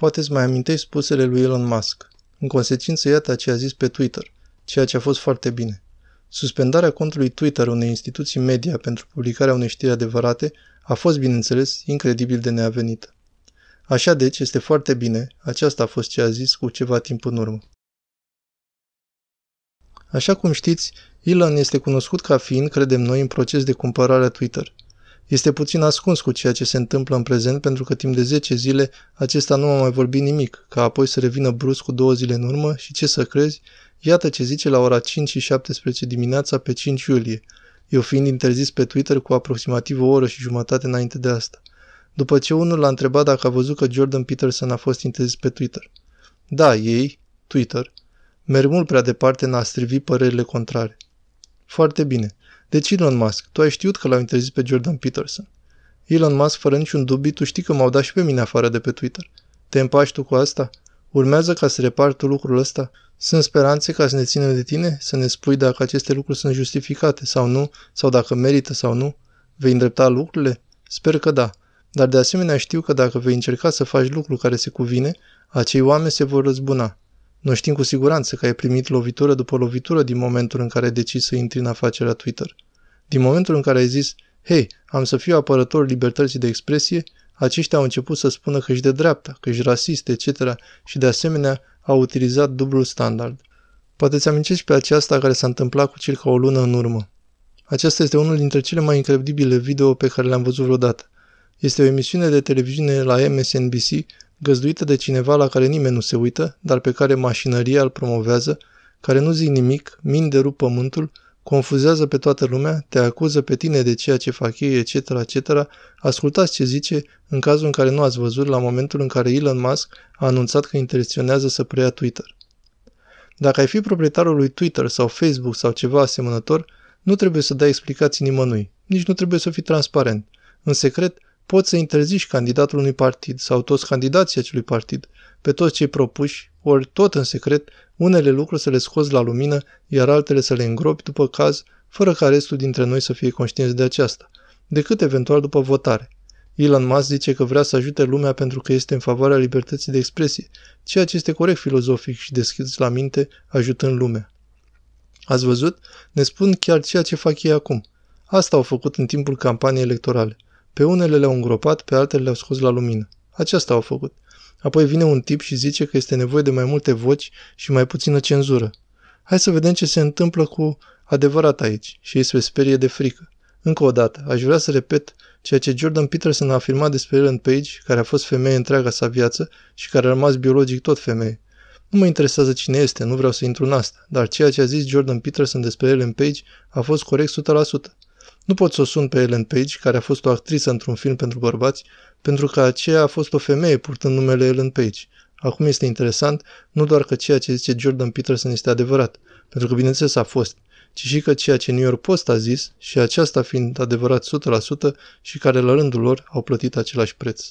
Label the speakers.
Speaker 1: Poate îți mai amintești spusele lui Elon Musk. În consecință, iată ce a zis pe Twitter, ceea ce a fost foarte bine. Suspendarea contului Twitter unei instituții media pentru publicarea unei știri adevărate a fost, bineînțeles, incredibil de neavenită. Așa deci, este foarte bine, aceasta a fost ce a zis cu ceva timp în urmă. Așa cum știți, Elon este cunoscut ca fiind, credem noi, în proces de cumpărare a Twitter. Este puțin ascuns cu ceea ce se întâmplă în prezent pentru că timp de 10 zile acesta nu a mai vorbit nimic, ca apoi să revină brusc cu două zile în urmă și ce să crezi, iată ce zice la ora 5 și 17 dimineața pe 5 iulie, eu fiind interzis pe Twitter cu aproximativ o oră și jumătate înainte de asta. După ce unul l-a întrebat dacă a văzut că Jordan Peterson a fost interzis pe Twitter. Da, ei, Twitter, merg mult prea departe în a strivi părerile contrare. Foarte bine. Deci Elon Musk, tu ai știut că l-au interzis pe Jordan Peterson. Elon Musk, fără niciun dubiu, tu știi că m-au dat și pe mine afară de pe Twitter. Te împași tu cu asta? Urmează ca să repari tu lucrul ăsta? Sunt speranțe ca să ne ținem de tine? Să ne spui dacă aceste lucruri sunt justificate sau nu? Sau dacă merită sau nu? Vei îndrepta lucrurile? Sper că da. Dar de asemenea știu că dacă vei încerca să faci lucru care se cuvine, acei oameni se vor răzbuna. Noi știm cu siguranță că ai primit lovitură după lovitură din momentul în care ai decis să intri în afacerea Twitter. Din momentul în care ai zis, hei, am să fiu apărător libertății de expresie, aceștia au început să spună că ești de dreapta, că ești rasist, etc. și de asemenea au utilizat dublul standard. Poate ți amintești pe aceasta care s-a întâmplat cu circa o lună în urmă. Acesta este unul dintre cele mai incredibile video pe care le-am văzut vreodată. Este o emisiune de televiziune la MSNBC, găzduită de cineva la care nimeni nu se uită, dar pe care mașinăria îl promovează, care nu zic nimic, min de rup pământul, confuzează pe toată lumea, te acuză pe tine de ceea ce fac ei, etc., etc., ascultați ce zice în cazul în care nu ați văzut la momentul în care Elon Musk a anunțat că intenționează să preia Twitter. Dacă ai fi proprietarul lui Twitter sau Facebook sau ceva asemănător, nu trebuie să dai explicații nimănui, nici nu trebuie să fii transparent. În secret, poți să interziși candidatul unui partid sau toți candidații acelui partid, pe toți cei propuși, ori tot în secret, unele lucruri să le scoți la lumină, iar altele să le îngropi după caz, fără ca restul dintre noi să fie conștienți de aceasta, decât eventual după votare. Elon Musk zice că vrea să ajute lumea pentru că este în favoarea libertății de expresie, ceea ce este corect filozofic și deschis la minte, ajutând lumea. Ați văzut? Ne spun chiar ceea ce fac ei acum. Asta au făcut în timpul campaniei electorale. Pe unele le-au îngropat, pe altele le-au scos la lumină. Aceasta au făcut. Apoi vine un tip și zice că este nevoie de mai multe voci și mai puțină cenzură. Hai să vedem ce se întâmplă cu adevărat aici și ei se sperie de frică. Încă o dată, aș vrea să repet ceea ce Jordan Peterson a afirmat despre Ellen Page, care a fost femeie întreaga sa viață și care a rămas biologic tot femeie. Nu mă interesează cine este, nu vreau să intru în asta, dar ceea ce a zis Jordan Peterson despre Ellen Page a fost corect 100%. Nu pot să o sun pe Ellen Page, care a fost o actriță într-un film pentru bărbați, pentru că aceea a fost o femeie purtând numele Ellen Page. Acum este interesant nu doar că ceea ce zice Jordan Peterson este adevărat, pentru că bineînțeles a fost, ci și că ceea ce New York Post a zis, și aceasta fiind adevărat 100% și care la rândul lor au plătit același preț.